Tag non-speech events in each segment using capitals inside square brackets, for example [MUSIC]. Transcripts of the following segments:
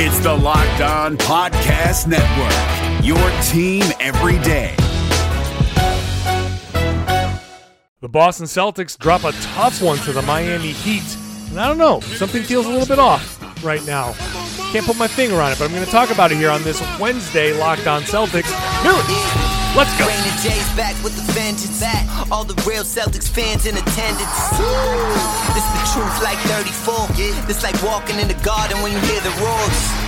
It's the Locked On Podcast Network, your team every day. The Boston Celtics drop a tough one to the Miami Heat. And I don't know, something feels a little bit off right now. Can't put my finger on it, but I'm going to talk about it here on this Wednesday Locked On Celtics. Here Let's go. Rain and Jay's back with the vengeance. Back. All the real Celtics fans in attendance. This is the truth like 34. This like walking in the garden when you hear the roars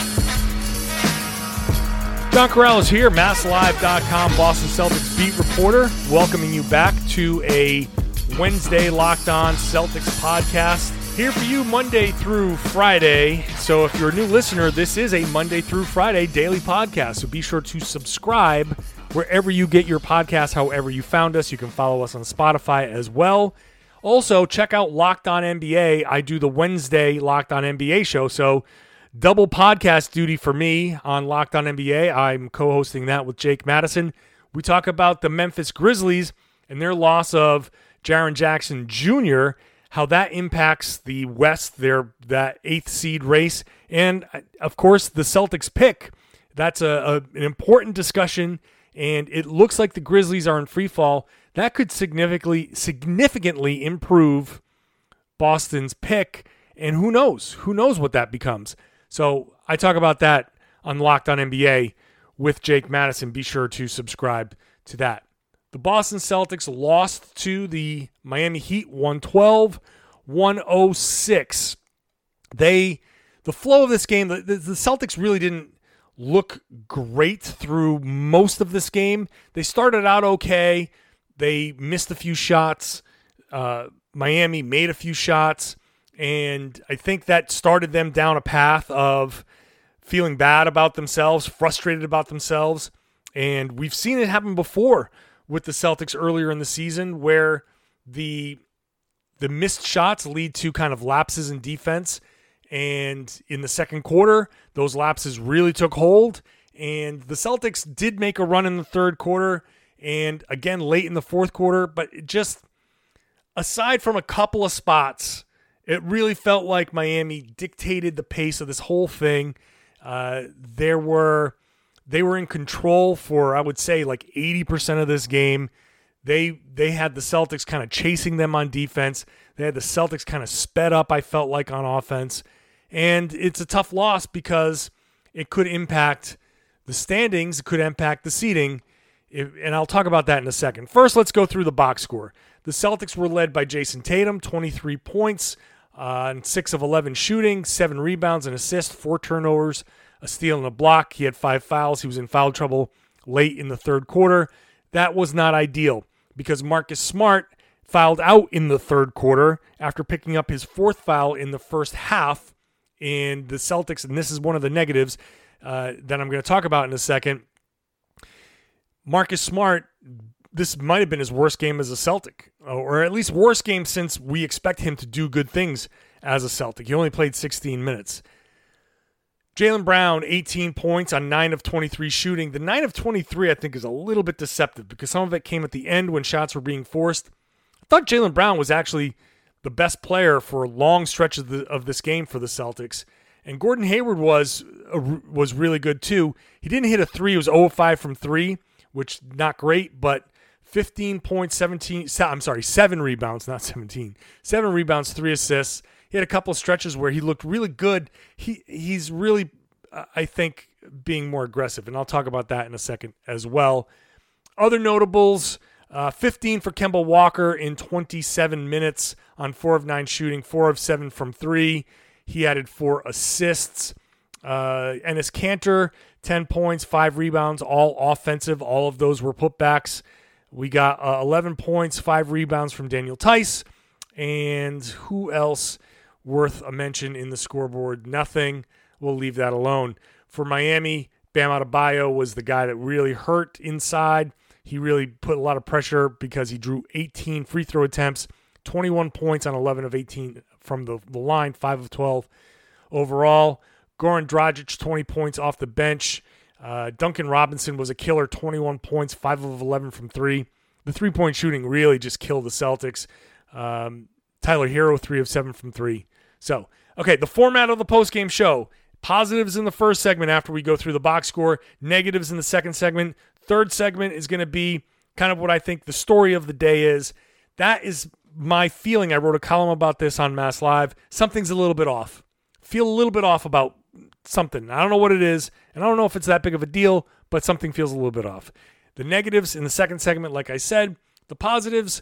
John Karalis here, MassLive.com, Boston Celtics beat reporter, welcoming you back to a Wednesday Locked On Celtics podcast. Here for you Monday through Friday. So if you're a new listener, this is a Monday through Friday daily podcast. So be sure to subscribe wherever you get your podcast, however you found us. You can follow us on Spotify as well. Also, check out Locked On NBA. I do the Wednesday Locked On NBA show. So double podcast duty for me on Locked On NBA. I'm co hosting that with Jake Madison. We talk about the Memphis Grizzlies and their loss of Jaren Jackson Jr., how that impacts the West, their that eighth seed race, and uh, of course the Celtics pick. That's a, a an important discussion, and it looks like the Grizzlies are in free fall. That could significantly significantly improve Boston's pick, and who knows? Who knows what that becomes? So I talk about that on Locked on NBA with Jake Madison. Be sure to subscribe to that. The Boston Celtics lost to the Miami Heat 112 106. They the flow of this game, the, the, Celtics really didn't look great through most of this game. They started out okay. They missed a few shots. Uh, Miami made a few shots. And I think that started them down a path of feeling bad about themselves, frustrated about themselves. And we've seen it happen before with the Celtics earlier in the season where the the missed shots lead to kind of lapses in defense. And in the second quarter, those lapses really took hold. And the Celtics did make a run in the third quarter and again late in the fourth quarter, but just aside from a couple of spots it really felt like Miami dictated the pace of this whole thing. Uh, there were they were in control for I would say like 80% of this game. They they had the Celtics kind of chasing them on defense. They had the Celtics kind of sped up I felt like on offense. And it's a tough loss because it could impact the standings, it could impact the seeding. and I'll talk about that in a second. First, let's go through the box score. The Celtics were led by Jayson Tatum, 23 points, uh, 6 of 11 shooting, 7 rebounds and assists, 4 turnovers, a steal and a block. He had 5 fouls. He was in foul trouble late in the third quarter. That was not ideal because Marcus Smart fouled out in the third quarter after picking up his fourth foul in the first half. And the Celtics, and this is one of the negatives uh, that I'm going to talk about in a second. Marcus Smart this might have been his worst game as a Celtic, or at least worst game since we expect him to do good things as a Celtic. He only played 16 minutes. Jaylen Brown, 18 points on 9 of 23 shooting. The 9 of 23, I think, is a little bit deceptive because some of it came at the end when shots were being forced. I thought Jaylen Brown was actually the best player for a long stretch of, the, of this game for the Celtics. And Gordon Hayward was uh, was really good too. He didn't hit a three; he was 0 5 from three, which not great, but 15 points, 17, I'm sorry, seven rebounds, not 17. Seven rebounds, three assists. He had a couple of stretches where he looked really good. He he's really, I think, being more aggressive, and I'll talk about that in a second as well. Other notables: uh, 15 for Kemba Walker in 27 minutes on four of nine shooting, four of seven from three. He added four assists. Uh, Enes Kanter, 10 points, five rebounds, all offensive. All of those were putbacks. We got uh, 11 points, five rebounds from Daniel Theis. And who else worth a mention in the scoreboard? Nothing. We'll leave that alone. For Miami, Bam Adebayo was the guy that really hurt inside. He really put a lot of pressure because he drew 18 free throw attempts, 21 points on 11 of 18 from the, the line, 5 of 12 overall. Goran Dragic, 20 points off the bench. Uh, Duncan Robinson was a killer, 21 points, 5 of 11 from 3. The three point shooting really just killed the Celtics. Um, Tyler Herro, 3 of 7 from 3. So, okay, the format of the post game show positives in the first segment after we go through the box score, negatives in the second segment. Third segment is going to be kind of what I think the story of the day is. That is my feeling. I wrote a column about this on MassLive. Something's a little bit off. Feel a little bit off about something. I don't know what it is, and I don't know if it's that big of a deal, but something feels a little bit off. The negatives in the second segment, like I said, the positives,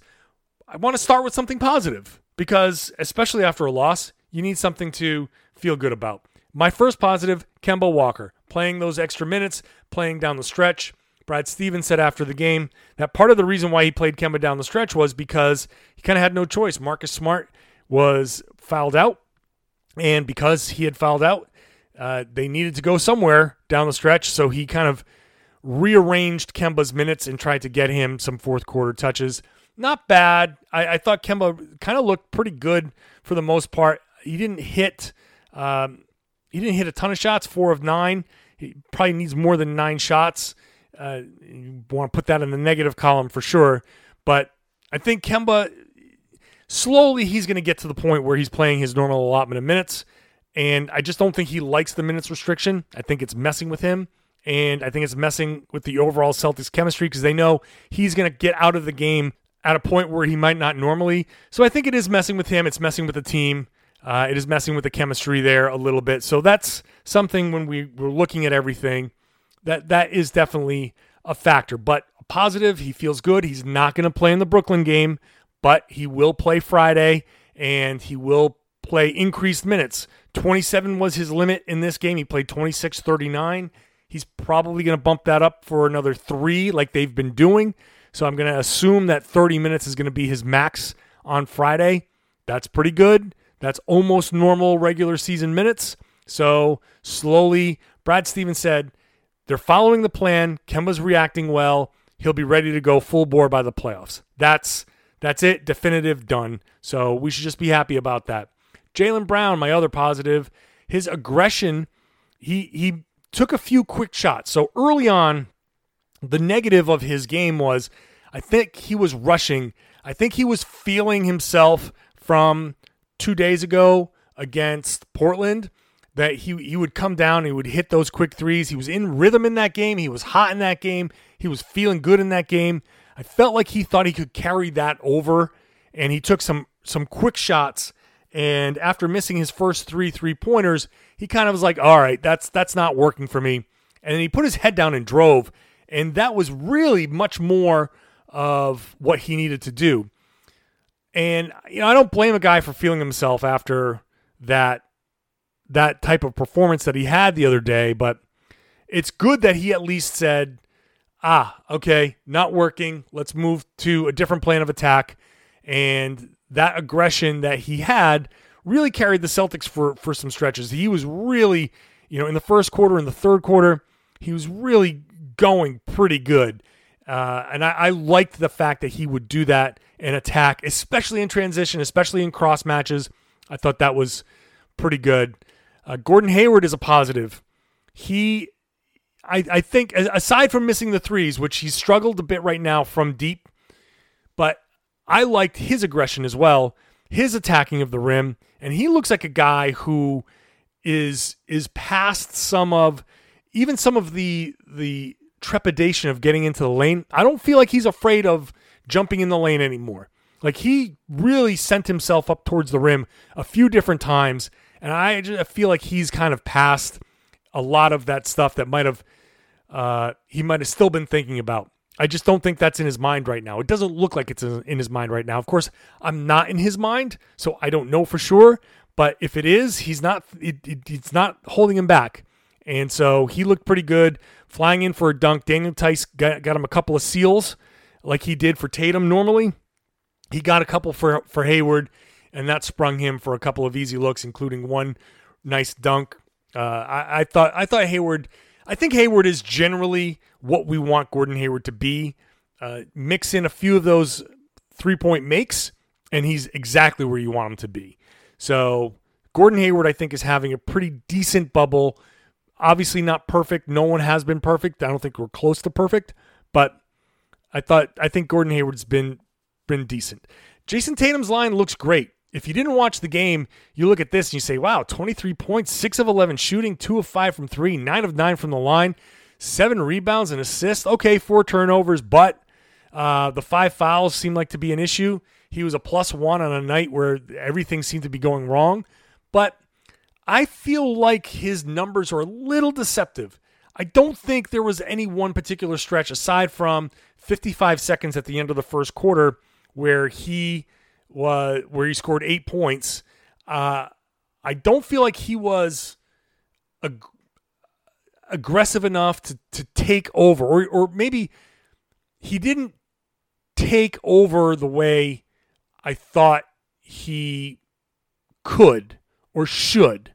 I want to start with something positive because, especially after a loss, you need something to feel good about. My first positive, Kemba Walker, playing those extra minutes, playing down the stretch. Brad Stevens said after the game that part of the reason why he played Kemba down the stretch was because he kind of had no choice. Marcus Smart was fouled out, and because he had fouled out, uh, they needed to go somewhere down the stretch. So he kind of rearranged Kemba's minutes and tried to get him some fourth quarter touches. Not bad. I, I thought Kemba kind of looked pretty good for the most part. He didn't hit. Um, he didn't hit a ton of shots. Four of nine. He probably needs more than nine shots. Uh, you want to put that in the negative column for sure. But I think Kemba slowly he's going to get to the point where he's playing his normal allotment of minutes. And I just don't think he likes the minutes restriction. I think it's messing with him. And I think it's messing with the overall Celtics chemistry because they know he's going to get out of the game at a point where he might not normally. So I think it is messing with him. It's messing with the team. Uh, it is messing with the chemistry there a little bit. So that's something when we were looking at everything that that is definitely a factor. But positive, he feels good. He's not going to play in the Brooklyn game, but he will play Friday and he will play increased minutes. 27 was his limit in this game. He played 26 39. He's probably going to bump that up for another three, like they've been doing. So I'm going to assume that 30 minutes is going to be his max on Friday. That's pretty good. That's almost normal regular season minutes. So slowly, Brad Stevens said they're following the plan. Kemba's reacting well. He'll be ready to go full bore by the playoffs. That's that's it. Definitive done. So we should just be happy about that. Jaylen Brown, my other positive, his aggression. He he took a few quick shots. So early on, the negative of his game was I think he was rushing. I think he was feeling himself from two days ago against Portland that he he would come down, he would hit those quick threes. He was in rhythm in that game. He was hot in that game. He was feeling good in that game. I felt like he thought he could carry that over, and he took some some quick shots. And after missing his first three three pointers, he kind of was like, "All right, that's that's not working for me." And then he put his head down and drove, and that was really much more of what he needed to do. And you know, I don't blame a guy for feeling himself after that that type of performance that he had the other day, but it's good that he at least said, "Ah, okay, not working. Let's move to a different plan of attack." And that aggression that he had really carried the Celtics for for some stretches. He was really, you know, in the first quarter, in the third quarter, he was really going pretty good. Uh, and I, I liked the fact that he would do that and attack, especially in transition, especially in cross matches. I thought that was pretty good. Uh, Gordon Hayward is a positive. He, I, I think, aside from missing the threes, which he's struggled a bit right now from deep, but I liked his aggression as well, his attacking of the rim, and he looks like a guy who is is past some of even some of the the trepidation of getting into the lane. I don't feel like he's afraid of jumping in the lane anymore. Like he really sent himself up towards the rim a few different times, and I just feel like he's kind of past a lot of that stuff that might have uh, he might have still been thinking about. I just don't think that's in his mind right now. It doesn't look like it's in his mind right now. Of course, I'm not in his mind, so I don't know for sure. But if it is, he's not. It, it, it's not holding him back. And so he looked pretty good flying in for a dunk. Daniel Theis got, got him a couple of seals like he did for Tatum normally. He got a couple for, for Hayward, and that sprung him for a couple of easy looks, including one nice dunk. Uh, I, I thought I thought Hayward. I think Hayward is generally what we want Gordon Hayward to be. Uh, mix in a few of those three point makes, and he's exactly where you want him to be. So, Gordon Hayward, I think, is having a pretty decent bubble. Obviously, not perfect. No one has been perfect. I don't think we're close to perfect, but I thought I think Gordon Hayward's been been decent. Jayson Tatum's line looks great. If you didn't watch the game, you look at this and you say, "Wow, 23 points, 6 of 11 shooting, 2 of 5 from 3, 9 of 9 from the line, 7 rebounds and assists. Okay, 4 turnovers, but uh, the 5 fouls seem like to be an issue. He was a plus 1 on a night where everything seemed to be going wrong, but I feel like his numbers are a little deceptive. I don't think there was any one particular stretch aside from 55 seconds at the end of the first quarter where he where he scored eight points. Uh, I don't feel like he was ag- aggressive enough to to take over, or or maybe he didn't take over the way I thought he could or should.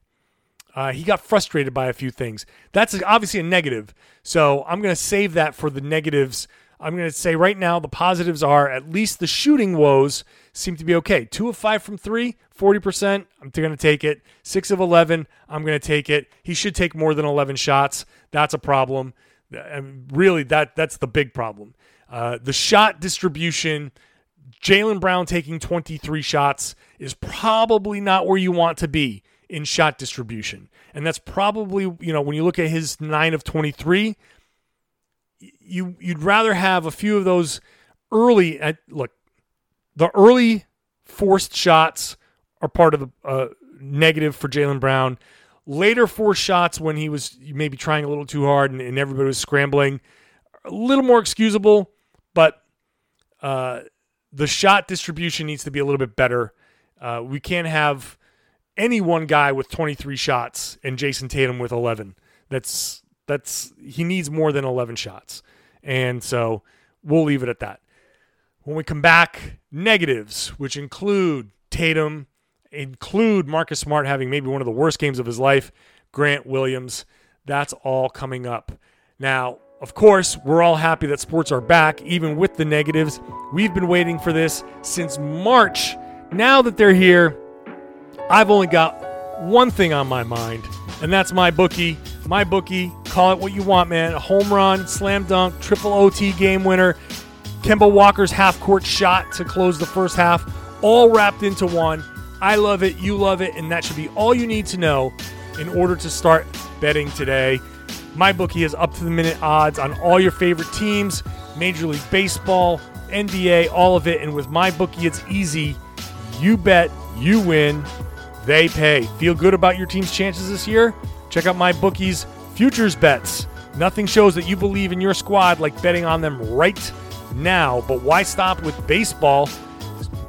Uh, he got frustrated by a few things. That's obviously a negative. So I'm going to save that for the negatives. I'm going to say right now the positives are at least the shooting woes seem to be okay. Two of five from three, 40%. I'm going to take it. Six of 11, I'm going to take it. He should take more than 11 shots. That's a problem. And really, that that's the big problem. Uh, the shot distribution, Jaylen Brown taking 23 shots is probably not where you want to be in shot distribution. And that's probably, you know, when you look at his 9 of 23, you you'd rather have a few of those early at look, the early forced shots are part of the uh, negative for Jaylen Brown. Later forced shots when he was maybe trying a little too hard and, and everybody was scrambling, a little more excusable, but uh, the shot distribution needs to be a little bit better. Uh, we can't have any one guy with 23 shots and Jayson Tatum with 11. That's that's he needs more than 11 shots. And so we'll leave it at that. When we come back, negatives, which include Tatum, include Marcus Smart having maybe one of the worst games of his life, Grant Williams. That's all coming up. Now, of course, we're all happy that sports are back, even with the negatives. We've been waiting for this since March. Now that they're here, I've only got one thing on my mind, and that's MyBookie. MyBookie, call it what you want, man. A home run, slam dunk, triple OT game winner, Kemba Walker's half court shot to close the first half, all wrapped into one. I love it, you love it, and that should be all you need to know in order to start betting today. MyBookie has up to the minute odds on all your favorite teams, Major League Baseball, NBA, all of it. And with MyBookie, it's easy. You bet, you win they pay. Feel good about your team's chances this year? Check out MyBookie's futures bets. Nothing shows that you believe in your squad like betting on them right now. But why stop with baseball?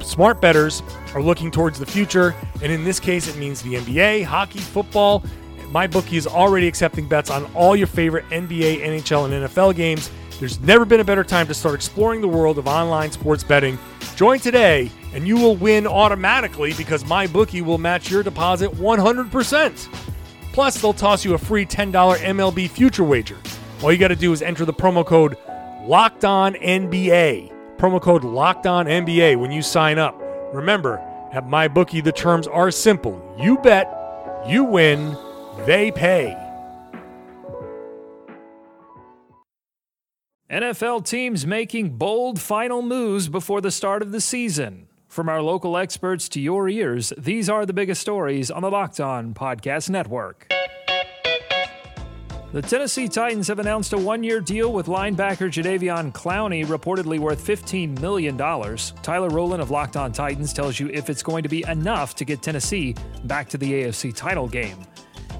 Smart bettors are looking towards the future, and in this case, it means the NBA, hockey, football. MyBookie is already accepting bets on all your favorite NBA, NHL, and NFL games. There's never been a better time to start exploring the world of online sports betting. Join today and you will win automatically because MyBookie will match your deposit 100%. Plus, they'll toss you a free $10 MLB future wager. All you got to do is enter the promo code Locked On NBA. Promo code Locked On NBA when you sign up. Remember, at MyBookie, the terms are simple. You bet, you win, they pay. NFL teams making bold final moves before the start of the season. From our local experts to your ears, these are the biggest stories on the Locked On Podcast Network. The Tennessee Titans have announced a one year deal with linebacker Jadeveon Clowney, reportedly worth $15 million. Tyler Rowland of Locked On Titans tells you if it's going to be enough to get Tennessee back to the AFC title game.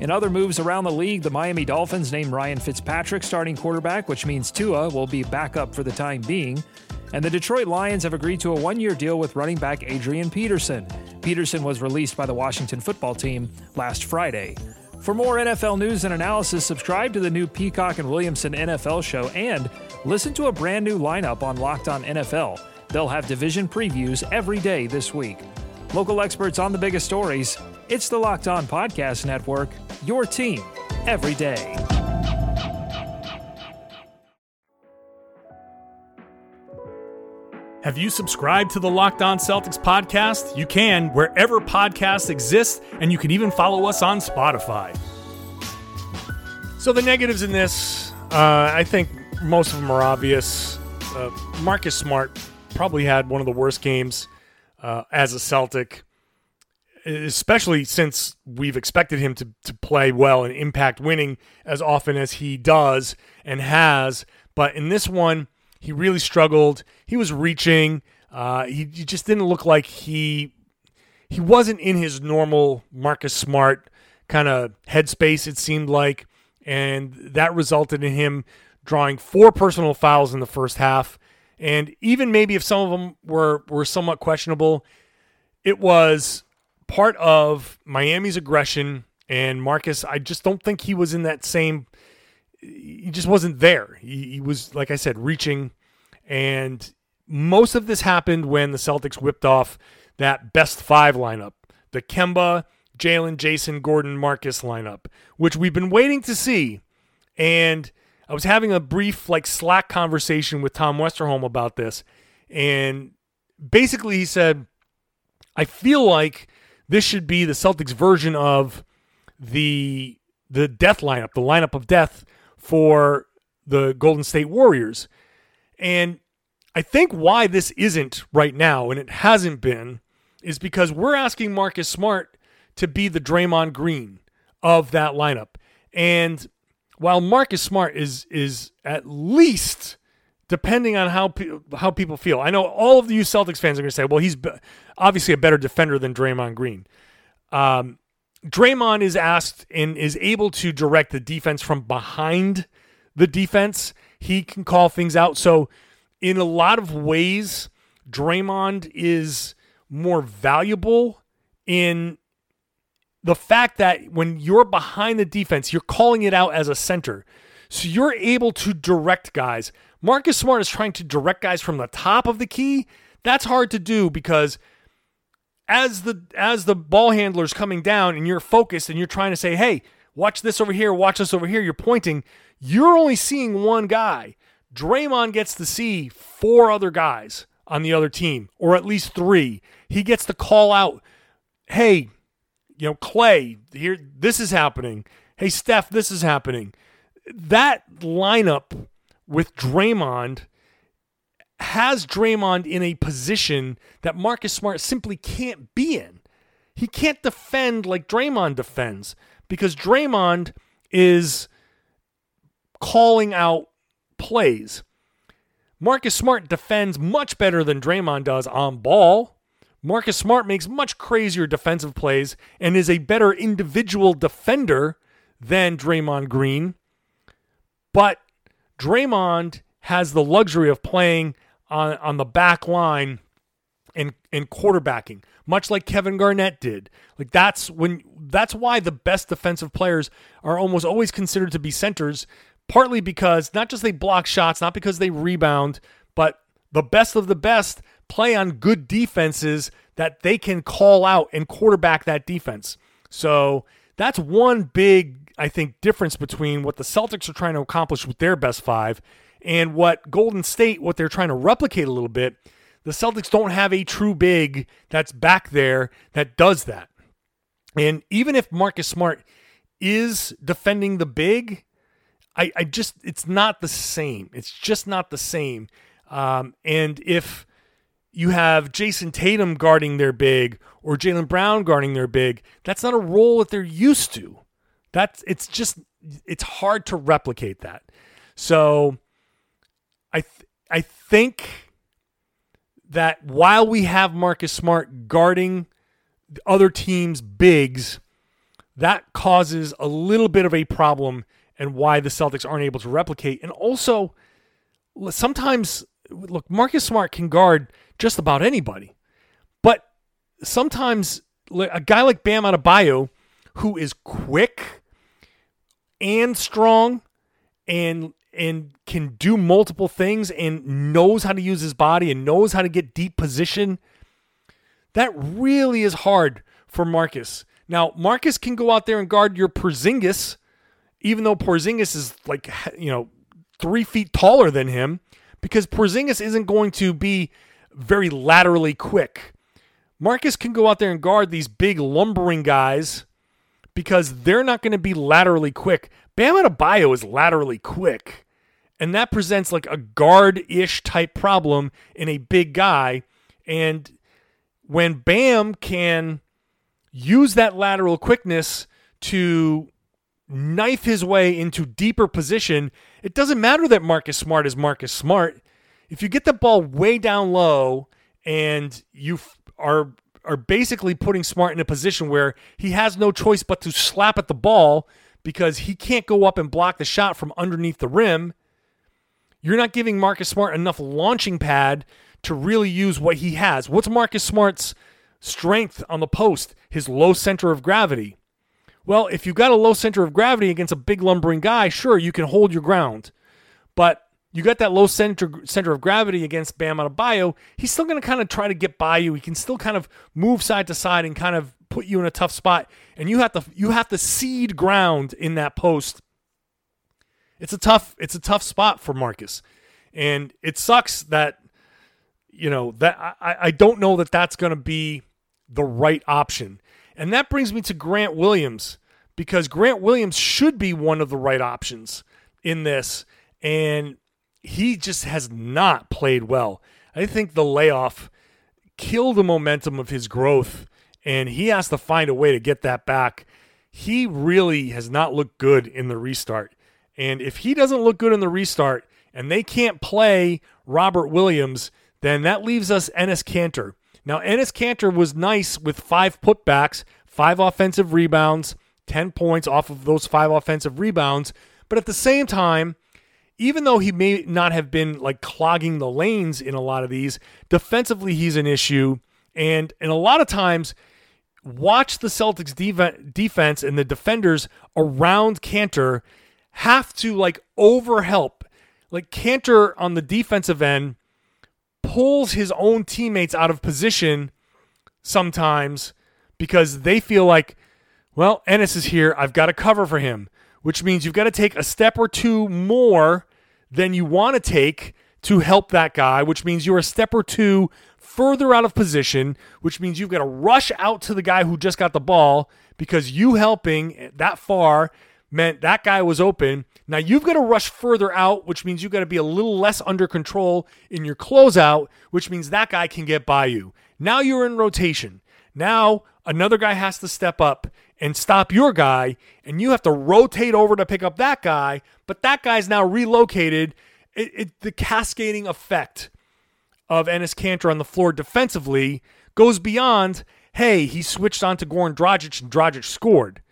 In other moves around the league, the Miami Dolphins named Ryan Fitzpatrick starting quarterback, which means Tua will be back up for the time being. And the Detroit Lions have agreed to a one year deal with running back Adrian Peterson. Peterson was released by the Washington football team last Friday. For more NFL news and analysis, subscribe to the new Peacock and Williamson NFL show and listen to a brand new lineup on Locked On NFL. They'll have division previews every day this week. Local experts on the biggest stories. It's the Locked On Podcast Network, your team every day. Have you subscribed to the Locked On Celtics podcast? You can wherever podcasts exist, and you can even follow us on Spotify. So, the negatives in this, uh, I think most of them are obvious. Uh, Marcus Smart probably had one of the worst games uh, as a Celtic, especially since we've expected him to, to play well and impact winning as often as he does and has. But in this one, he really struggled. He was reaching. Uh, he, he just didn't look like he he wasn't in his normal Marcus Smart kind of headspace. It seemed like, and that resulted in him drawing four personal fouls in the first half. And even maybe if some of them were were somewhat questionable, it was part of Miami's aggression. And Marcus, I just don't think he was in that same. He just wasn't there. He, he was, like I said, reaching. And most of this happened when the Celtics whipped off that best five lineup the Kemba, Jaylen, Jayson, Gordon, Marcus lineup, which we've been waiting to see. And I was having a brief like Slack conversation with Tom Westerholm about this, and basically he said, "I feel like this should be the Celtics version of the the death lineup, the lineup of death for the Golden State Warriors." And I think why this isn't right now, and it hasn't been, is because we're asking Marcus Smart to be the Draymond Green of that lineup. And while Marcus Smart is is at least depending on how pe- how people feel. I know all of you Celtics fans are going to say, "Well, he's obviously a better defender than Draymond Green." Um, Draymond is asked and is able to direct the defense from behind the defense. He can call things out. So, in a lot of ways, Draymond is more valuable in the fact that when you're behind the defense, you're calling it out as a center. So you're able to direct guys. Marcus Smart is trying to direct guys from the top of the key. That's hard to do because as the as the ball handler's coming down and you're focused and you're trying to say, "Hey, watch this over here, watch this over here." You're pointing. You're only seeing one guy. Draymond gets to see four other guys on the other team, or at least three. He gets to call out, "Hey, you know, Clay, here, this is happening. Hey, Steph, this is happening. That lineup with Draymond has Draymond in a position that Marcus Smart simply can't be in. He can't defend like Draymond defends because Draymond is calling out plays. Marcus Smart defends much better than Draymond does on ball. Marcus Smart makes much crazier defensive plays and is a better individual defender than Draymond Green. But Draymond has the luxury of playing on, on the back line and, and quarterbacking, much like Kevin Garnett did. Like that's when that's why the best defensive players are almost always considered to be centers, partly because not just they block shots, not because they rebound, but the best of the best play on good defenses that they can call out and quarterback that defense. So that's one big, I think, difference between what the Celtics are trying to accomplish with their best five and what Golden State, what they're trying to replicate a little bit. The Celtics don't have a true big that's back there that does that. And even if Marcus Smart is defending the big, I, I just, it's not the same. It's just not the same. Um, and if you have Jayson Tatum guarding their big or Jaylen Brown guarding their big, that's not a role that they're used to. That's it's just it's hard to replicate that. So I th- I think that while we have Marcus Smart guarding other teams' bigs, that causes a little bit of a problem and why the Celtics aren't able to replicate. And also, sometimes look, Marcus Smart can guard just about anybody. But sometimes a guy like Bam Adebayo, who is quick and strong and and can do multiple things and knows how to use his body and knows how to get deep position, that really is hard for Marcus. Now, Marcus can go out there and guard your Porzingis, even though Porzingis is like you know three feet taller than him, because Porzingis isn't going to be very laterally quick. Marcus can go out there and guard these big lumbering guys because they're not going to be laterally quick. Bam Adebayo is laterally quick, and that presents like a guard-ish type problem in a big guy. And when Bam can use that lateral quickness to knife his way into deeper position, it doesn't matter that Marcus Smart is Marcus Smart. If you get the ball way down low and you are are basically putting Smart in a position where he has no choice but to slap at the ball because he can't go up and block the shot from underneath the rim. You're not giving Marcus Smart enough launching pad to really use what he has. What's Marcus Smart's strength on the post? His low center of gravity. Well, if you've got a low center of gravity against a big lumbering guy, sure, you can hold your ground. But you got that low center center of gravity against Bam Adebayo, he's still going to kind of try to get by you. He can still kind of move side to side and kind of put you in a tough spot. And you have to you have to cede ground in that post. It's a tough it's a tough spot for Marcus, and it sucks that you know that I, I don't know that that's going to be the right option. And that brings me to Grant Williams because Grant Williams should be one of the right options in this. And he just has not played well. I think the layoff killed the momentum of his growth, and he has to find a way to get that back. He really has not looked good in the restart. And if he doesn't look good in the restart and they can't play Robert Williams, then that leaves us Enes Kanter. Now, Enes Kanter was nice with five putbacks, five offensive rebounds, 10 points off of those five offensive rebounds. But at the same time, even though he may not have been like clogging the lanes in a lot of these, defensively he's an issue. And and a lot of times, watch the Celtics defense and the defenders around Kanter have to like overhelp. Like Kanter on the defensive end pulls his own teammates out of position sometimes because they feel like, well, Enes is here. I've got to cover for him which means you've got to take a step or two more than you want to take to help that guy, which means you're a step or two further out of position, which means you've got to rush out to the guy who just got the ball because you helping that far meant that guy was open. Now you've got to rush further out, which means you've got to be a little less under control in your closeout, which means that guy can get by you. Now you're in rotation. Now another guy has to step up and stop your guy, and you have to rotate over to pick up that guy, but that guy's now relocated. It, it, the cascading effect of Enes Kanter on the floor defensively goes beyond, hey, he switched on to Goran Dragic and Dragic scored.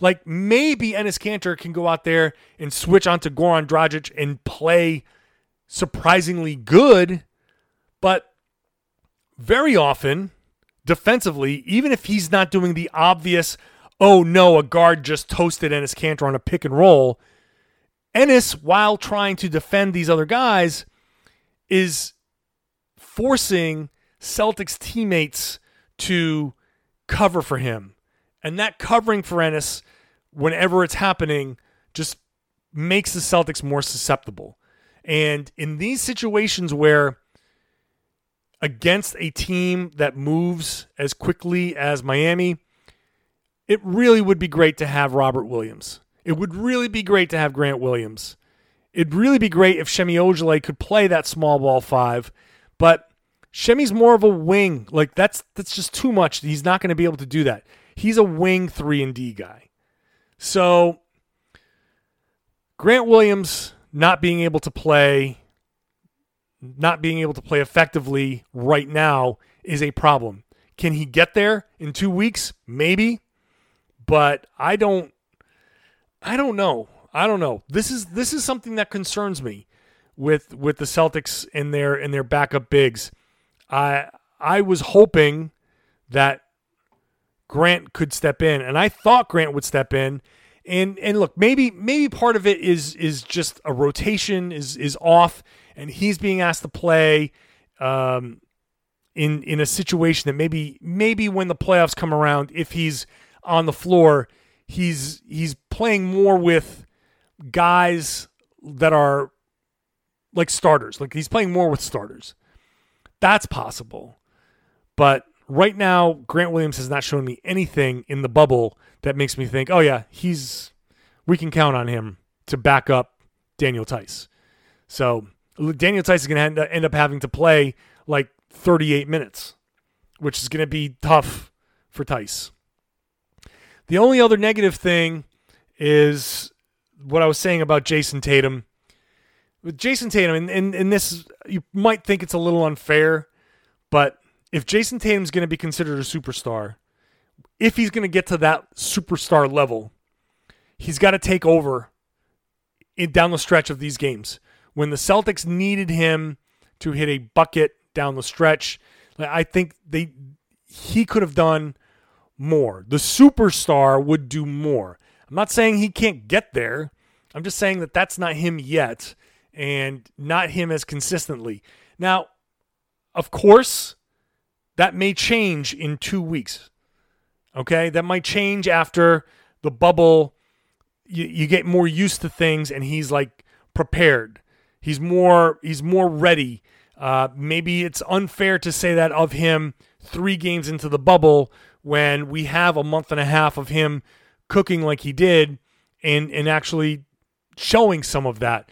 Like maybe Enes Kanter can go out there and switch on to Goran Dragic and play surprisingly good, but very often defensively, even if he's not doing the obvious oh no, a guard just toasted Enes Kanter on a pick and roll. Enes, while trying to defend these other guys, is forcing Celtics teammates to cover for him. And that covering for Enes, whenever it's happening, just makes the Celtics more susceptible. And in these situations where against a team that moves as quickly as Miami, it really would be great to have Robert Williams. It would really be great to have Grant Williams. It'd really be great if Semi Ojeleye could play that small ball five, but Semi's more of a wing. Like that's that's just too much. He's not going to be able to do that. He's a wing three and D guy. So Grant Williams not being able to play, not being able to play effectively right now is a problem. Can he get there in two weeks? Maybe but I don't I don't know. I don't know. This is this is something that concerns me with with the Celtics in their in their backup bigs. I I was hoping that Grant could step in, and I thought Grant would step in. And and look, maybe maybe part of it is is just a rotation is is off, and he's being asked to play um, in in a situation that maybe maybe when the playoffs come around, if he's on the floor, he's he's playing more with guys that are like starters. Like he's playing more with starters. That's possible. But right now, Grant Williams has not shown me anything in the bubble that makes me think, oh yeah, he's we can count on him to back up Daniel Theis. So Daniel Theis is going to end up having to play like 38 minutes, which is going to be tough for Theis. The only other negative thing is what I was saying about Jayson Tatum. With Jayson Tatum, and, and, and this, you might think it's a little unfair, but if Jayson Tatum's going to be considered a superstar, if he's going to get to that superstar level, he's got to take over in, down the stretch of these games. When the Celtics needed him to hit a bucket down the stretch, I think they he could have done more. The superstar would do more. I'm not saying he can't get there. I'm just saying that that's not him yet and not him as consistently. Now, of course, that may change in 2 weeks. Okay? That might change after the bubble you, you get more used to things and he's like prepared. He's more he's more ready. Uh, maybe it's unfair to say that of him three games into the bubble when we have a month and a half of him cooking like he did and and actually showing some of that.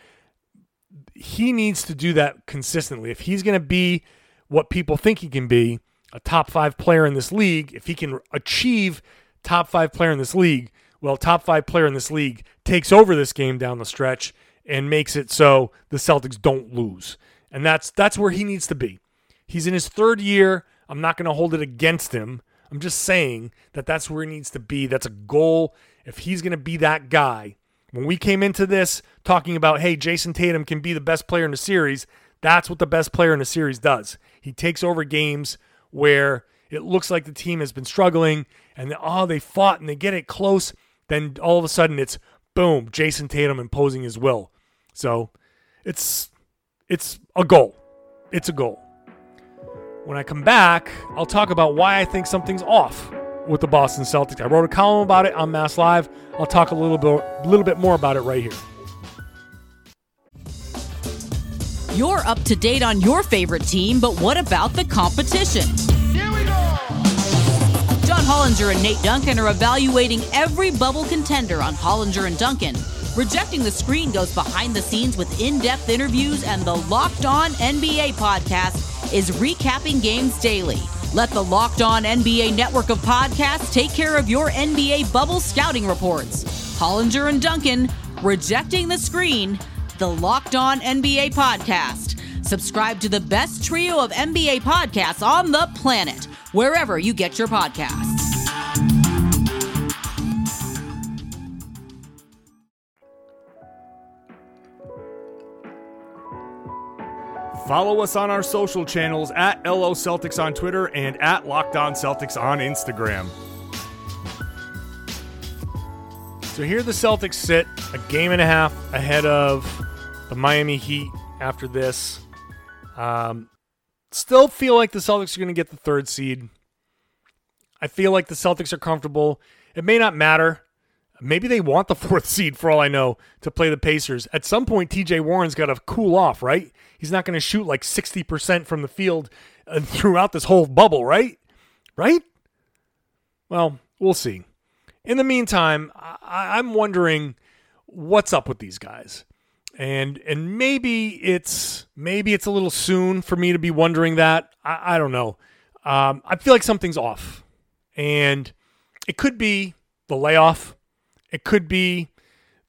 He needs to do that consistently. If he's going to be what people think he can be, a top 5 player in this league, if he can achieve top 5 player in this league, well, top five player in this league takes over this game down the stretch and makes it so the Celtics don't lose. And that's that's where he needs to be. He's in his third year. I'm not going to hold it against him. I'm just saying that that's where he needs to be. That's a goal. If he's going to be that guy, when we came into this talking about, hey, Jayson Tatum can be the best player in the series, that's what the best player in the series does. He takes over games where it looks like the team has been struggling and oh, they fought and they get it close then all of a sudden it's boom, jayson Tatum imposing his will. So it's it's a goal. It's a goal. When I come back, I'll talk about why I think something's off with the Boston Celtics. I wrote a column about it on MassLive. I'll talk a little bit a little bit more about it right here. You're up to date on your favorite team, but what about the competition? Here we go! John Hollinger and Nate Duncan are evaluating every bubble contender on Hollinger and Duncan. Rejecting the Screen goes behind the scenes with in depth interviews, and the Locked On NBA podcast is recapping games daily. Let the Locked On NBA network of podcasts take care of your NBA bubble scouting reports. Hollinger and Duncan, Rejecting the Screen, the Locked On NBA podcast. Subscribe to the best trio of NBA podcasts on the planet wherever you get your podcasts. Follow us on our social channels at LO Celtics on Twitter and at Locked On Celtics on Instagram. So here the Celtics sit a game and a half ahead of the Miami Heat after this. Um, Still feel like the Celtics are going to get the third seed. I feel like the Celtics are comfortable. It may not matter. Maybe they want the [LAUGHS] fourth seed, for all I know, to play the Pacers. At some point, TJ Warren's got to cool off, right? He's not going to shoot like 60% from the field uh, [LAUGHS] throughout this whole bubble, right? Right? Well, we'll see. In the meantime, I- I'm wondering what's up with these guys and and maybe it's maybe it's a little soon for me to be wondering that. I, I don't know. Um, I feel like something's off, and it could be the layoff. It could be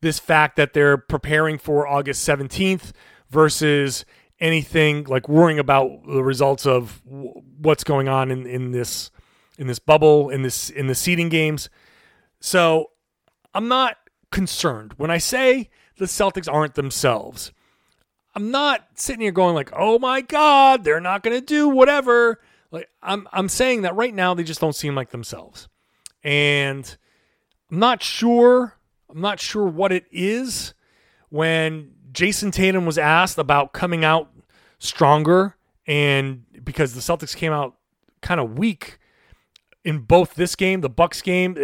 this fact that they're preparing for August seventeenth versus anything like worrying about the results of w- what's going on in, in this in this bubble in this in the seeding games. So I'm not concerned when I say the Celtics aren't themselves. I'm not sitting here going like, "Oh my god, they're not going to do whatever." Like I'm I'm saying that right now they just don't seem like themselves. And I'm not sure I'm not sure what it is when Jayson Tatum was asked about coming out stronger and because the Celtics came out kind of weak in both this game, the Bucks game,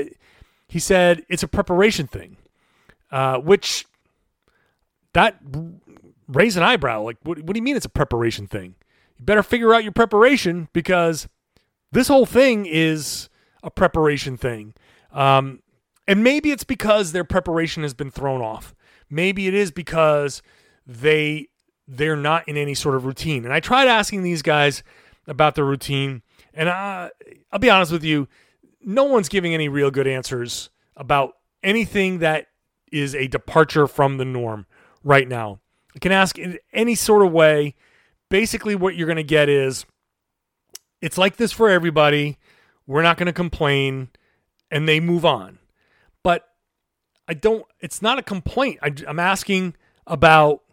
he said it's a preparation thing. Uh, which that raise an eyebrow. Like, what, what do you mean it's a preparation thing? you better figure out your preparation because this whole thing is a preparation thing. Um, and maybe it's because their preparation has been thrown off. Maybe it is because they they're not in any sort of routine. And I tried asking these guys about their routine, and I, I'll be honest with you, no one's giving any real good answers about anything that is a departure from the norm right now. I can ask in any sort of way. Basically, what you're going to get is it's like this for everybody. We're not going to complain, and they move on. But I don't, it's not a complaint. I, I'm asking about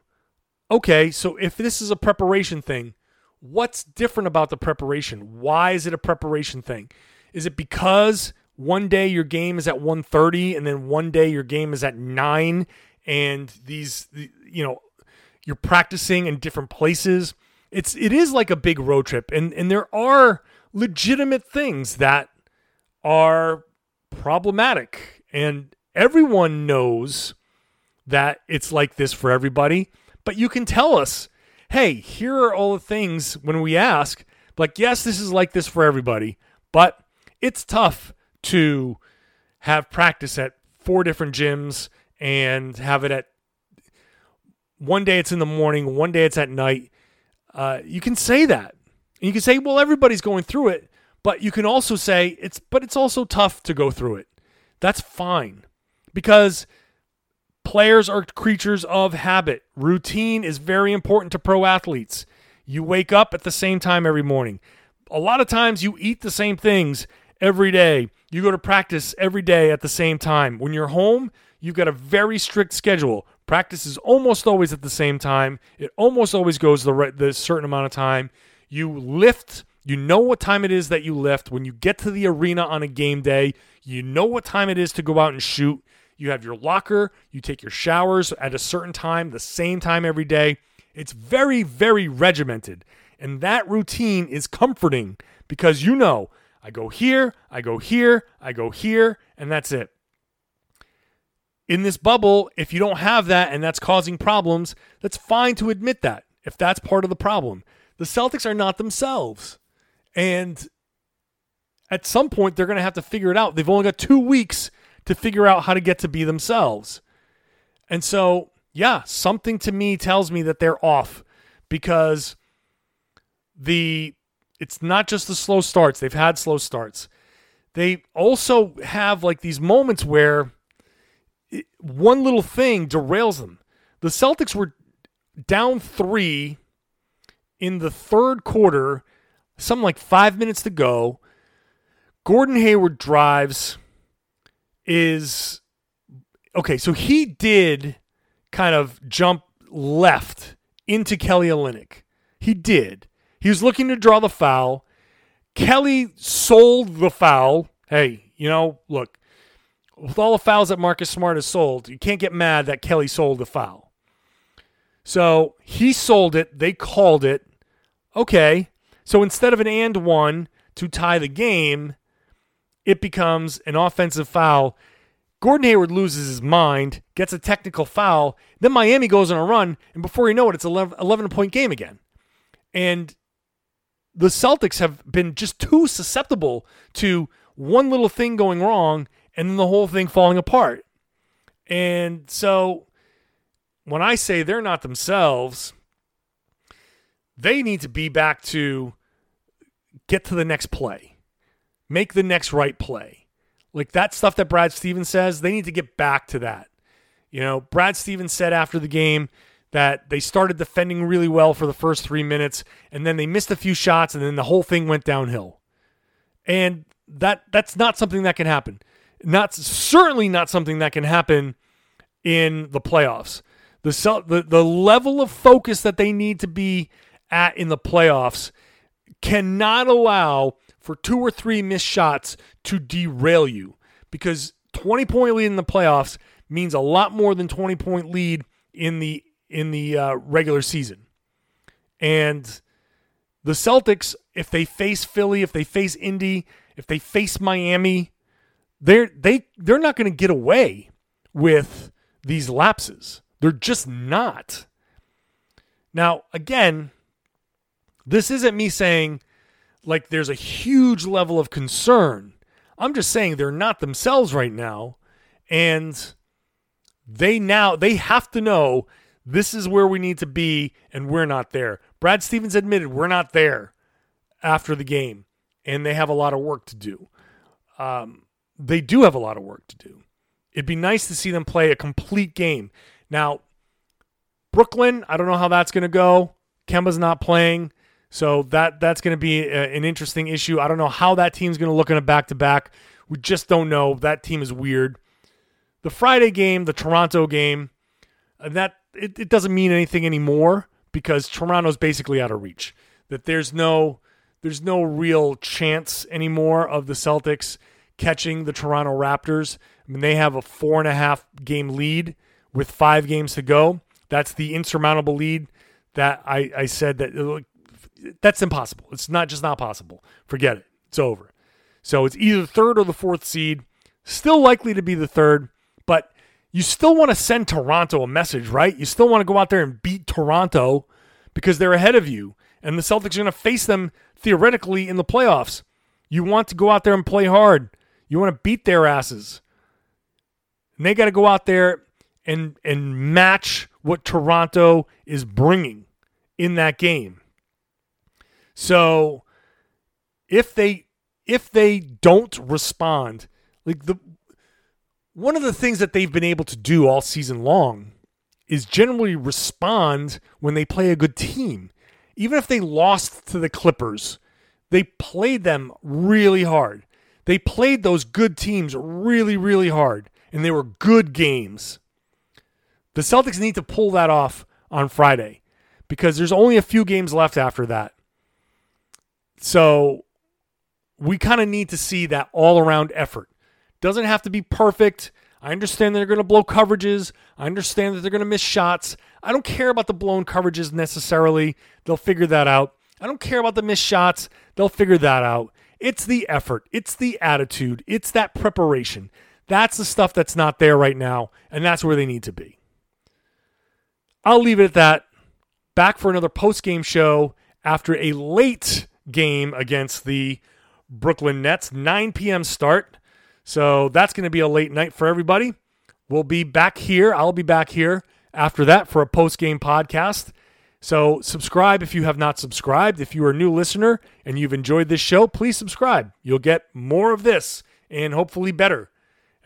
okay, so if this is a preparation thing, what's different about the preparation? Why is it a preparation thing? Is it because one day your game is at 1:30 and then one day your game is at 9 and these you know you're practicing in different places? It's it is like a big road trip and and there are legitimate things that are problematic and everyone knows that it's like this for everybody but you can tell us, hey, here are all the things when we ask, like, yes, this is like this for everybody, but it's tough to have practice at four different gyms and have it at one day it's in the morning, one day it's at night. Uh, you can say that. And you can say, well, everybody's going through it, but you can also say it's, but it's also tough to go through it. That's fine because Players are creatures of habit. Routine is very important to pro athletes. You wake up at the same time every morning. A lot of times you eat the same things every day. You go to practice every day at the same time. When you're home, you've got a very strict schedule. Practice is almost always at the same time. It almost always goes the right the certain amount of time. You lift, you know what time it is that you lift. When you get to the arena on a game day, you know what time it is to go out and shoot. You have your locker, you take your showers at a certain time, the same time every day. It's very, very regimented. And that routine is comforting because you know, I go here, I go here, I go here, and that's it. In this bubble, if you don't have that and that's causing problems, that's fine to admit that if that's part of the problem. The Celtics are not themselves. And at some point, they're going to have to figure it out. They've only got two weeks to figure out how to get to be themselves. And so, yeah, something to me tells me that they're off because the it's not just the slow starts. They've had slow starts. They also have like these moments where one little thing derails them. The Celtics were down 3 in the third quarter, something like 5 minutes to go. Gordon Hayward drives is okay. So he did kind of jump left into Kelly Olynyk. He did. He was looking to draw the foul. Kelly sold the foul. Hey, you know, look, with all the fouls that Marcus Smart has sold, you can't get mad that Kelly sold the foul. So he sold it. They called it. Okay. So instead of an and one to tie the game, it becomes an offensive foul. Gordon Hayward loses his mind, gets a technical foul. Then Miami goes on a run, and before you know it, it's 11, 11 point game again. And the Celtics have been just too susceptible to one little thing going wrong and then the whole thing falling apart. And so when I say they're not themselves, they need to be back to get to the next play make the next right play. Like that stuff that Brad Stevens says, they need to get back to that. You know, Brad Stevens said after the game that they started defending really well for the first three minutes, and then they missed a few shots, and then the whole thing went downhill. And that that's not something that can happen. Not certainly not something that can happen in the playoffs. The the the level of focus that they need to be at in the playoffs cannot allow for two or three missed shots to derail you because 20 point lead in the playoffs means a lot more than 20 point lead in the in the uh, regular season. And the Celtics, if they face Philly, if they face Indy, if they face Miami, they're they they're not going to get away with these lapses. They're just not. Now, again, This isn't me saying like there's a huge level of concern. I'm just saying they're not themselves right now. And they now they have to know this is where we need to be and we're not there. Brad Stevens admitted we're not there after the game and they have a lot of work to do. Um, they do have a lot of work to do. It'd be nice to see them play a complete game. Now, Brooklyn, I don't know how that's going to go. Kemba's not playing. So that that's going to be a, an interesting issue. I don't know how that team's going to look in a back to back. We just don't know. That team is weird. The Friday game, the Toronto game, uh, that it, it doesn't mean anything anymore because Toronto's basically out of reach. That there's no there's no real chance anymore of the Celtics catching the Toronto Raptors. I mean, they have a four and a half game lead with five games to go. That's the insurmountable lead that I, I said that uh, that's impossible. It's not just not possible. Forget it. It's over. So it's either the third or the fourth seed. Still likely to be the third, but you still want to send Toronto a message, right? You still want to go out there and beat Toronto because they're ahead of you, and the Celtics are going to face them theoretically in the playoffs. You want to go out there and play hard. You want to beat their asses. And they got to go out there and and match what Toronto is bringing in that game. So if they if they don't respond, like the one of the things that they've been able to do all season long is generally respond when they play a good team. Even if they lost to the Clippers, they played them really hard. They played those good teams really, really hard, and they were good games. The Celtics need to pull that off on Friday because there's only a few games left after that. So we kind of need to see that all around effort. Doesn't have to be perfect. I understand they're going to blow coverages. I understand that they're going to miss shots. I don't care about the blown coverages necessarily. They'll figure that out. I don't care about the missed shots. They'll figure that out. It's the effort, it's the attitude, it's that preparation. That's the stuff that's not there right now, and that's where they need to be. I'll leave it at that. Back for another post game show after a late game against the Brooklyn Nets. 9 p.m. start. So that's going to be a late night for everybody. We'll be back here. I'll be back here after that for a post game podcast. So subscribe if you have not subscribed. If you are a new listener and you've enjoyed this show, please subscribe. You'll get more of this and hopefully better.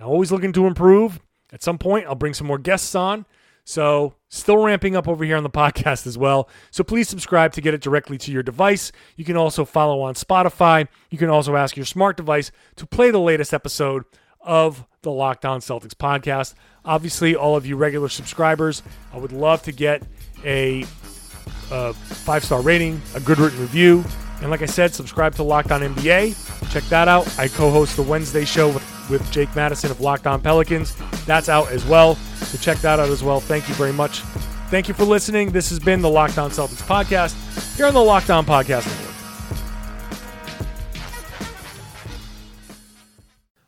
I'm always looking to improve. At some point, I'll bring some more guests on. So, still ramping up over here on the [LAUGHS] podcast as well. So, please subscribe to get it directly to your device. You can also follow on Spotify. You can also ask your smart device to play the latest episode of the Locked On Celtics podcast. Obviously, all of you regular subscribers, I would love to get a, a five star rating, a good written review. And like I said, subscribe to Locked On NBA. Check that out. I co host the Wednesday show with, with Jake Madison of Locked On Pelicans. That's out as well. So check that out as well. Thank you very much. Thank you for listening. This has been the Locked On Celtics podcast here on the Locked On Podcast Network.